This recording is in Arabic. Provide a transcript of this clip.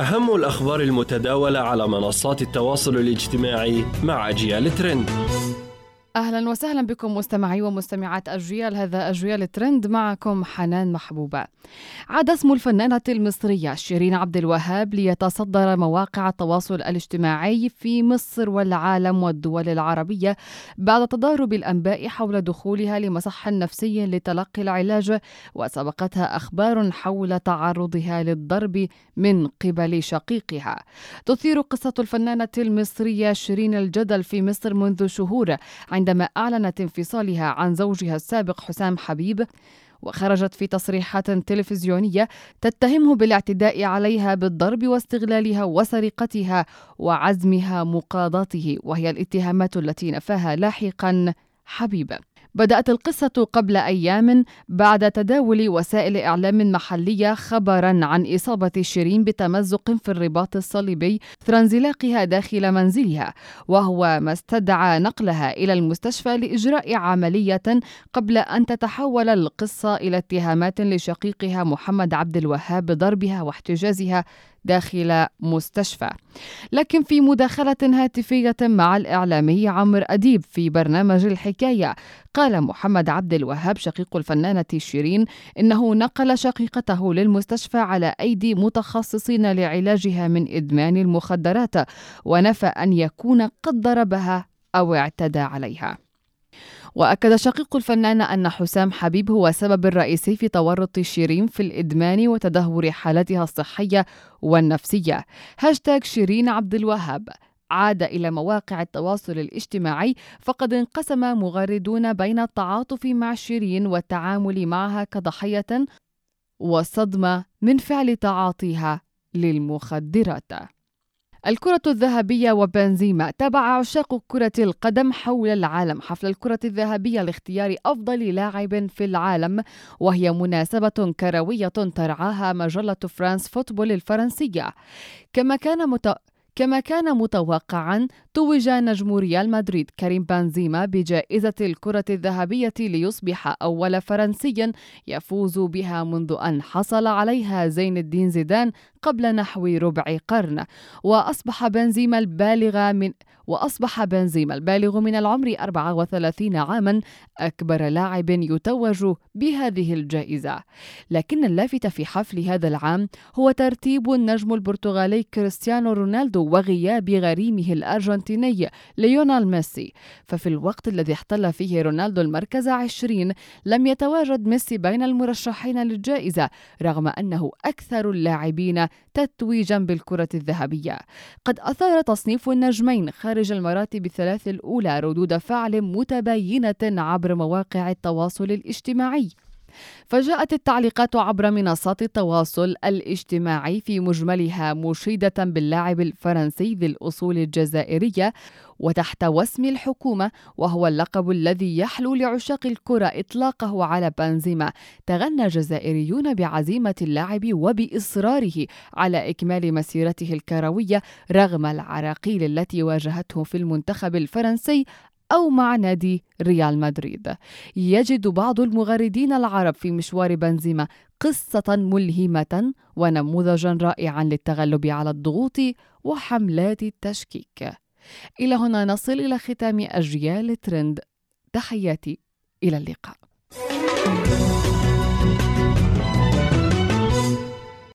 أهم الأخبار المتداولة على منصات التواصل الاجتماعي مع أجيال ترند. أهلا وسهلا بكم مستمعي ومستمعات أجيال هذا أجيال ترند معكم حنان محبوبة. عاد اسم الفنانة المصرية شيرين عبد الوهاب ليتصدر مواقع التواصل الاجتماعي في مصر والعالم والدول العربية بعد تضارب الأنباء حول دخولها لمصح نفسي لتلقي العلاج وسبقتها أخبار حول تعرضها للضرب من قبل شقيقها. تثير قصة الفنانة المصرية شيرين الجدل في مصر منذ شهور عند عندما أعلنت انفصالها عن زوجها السابق حسام حبيب وخرجت في تصريحات تلفزيونية تتهمه بالاعتداء عليها بالضرب واستغلالها وسرقتها وعزمها مقاضاته وهي الاتهامات التي نفاها لاحقا حبيب بدأت القصة قبل أيام بعد تداول وسائل إعلام محلية خبرا عن إصابة شيرين بتمزق في الرباط الصليبي إثر انزلاقها داخل منزلها وهو ما استدعى نقلها إلى المستشفى لإجراء عملية قبل أن تتحول القصة إلى اتهامات لشقيقها محمد عبد الوهاب بضربها واحتجازها داخل مستشفى. لكن في مداخلة هاتفية مع الإعلامي عمرو أديب في برنامج الحكاية. قال محمد عبد الوهاب شقيق الفنانة شيرين إنه نقل شقيقته للمستشفى على أيدي متخصصين لعلاجها من إدمان المخدرات ونفى أن يكون قد ضربها أو اعتدى عليها. وأكد شقيق الفنانة أن حسام حبيب هو السبب الرئيسي في تورط شيرين في الإدمان وتدهور حالتها الصحية والنفسية. هاشتاج شيرين عبد الوهاب. عاد إلى مواقع التواصل الاجتماعي فقد انقسم مغردون بين التعاطف مع شيرين والتعامل معها كضحية والصدمة من فعل تعاطيها للمخدرات. الكرة الذهبية وبنزيما تابع عشاق كرة القدم حول العالم حفل الكرة الذهبية لاختيار أفضل لاعب في العالم وهي مناسبة كروية ترعاها مجلة فرانس فوتبول الفرنسية. كما كان مت... كما كان متوقعا توج نجم ريال مدريد كريم بنزيما بجائزة الكرة الذهبية ليصبح أول فرنسي يفوز بها منذ أن حصل عليها زين الدين زيدان قبل نحو ربع قرن. وأصبح بنزيما البالغ من وأصبح بنزيما البالغ من العمر 34 عاما أكبر لاعب يتوج بهذه الجائزة. لكن اللافت في حفل هذا العام هو ترتيب النجم البرتغالي كريستيانو رونالدو وغياب غريمه الأرجنتيني ليونال ميسي. ففي الوقت الذي احتل فيه رونالدو المركز 20 لم يتواجد ميسي بين المرشحين للجائزة رغم أنه أكثر اللاعبين تتويجا بالكرة الذهبية. قد أثار تصنيف النجمين خارج المراتب الثلاث الأولى ردود فعل متباينة عبر مواقع التواصل الاجتماعي. فجاءت التعليقات عبر منصات التواصل الاجتماعي في مجملها مشيدة باللاعب الفرنسي ذي الأصول الجزائرية وتحت وسم الحكومة وهو اللقب الذي يحلو لعشاق الكرة إطلاقه على بنزيما. تغنى جزائريون بعزيمة اللاعب وبإصراره على إكمال مسيرته الكروية رغم العراقيل التي واجهته في المنتخب الفرنسي أو مع نادي ريال مدريد. يجد بعض المغردين العرب في مشوار بنزيما قصة ملهمة ونموذجا رائعا للتغلب على الضغوط وحملات التشكيك. إلى هنا نصل إلى ختام أجيال ترند. تحياتي إلى اللقاء.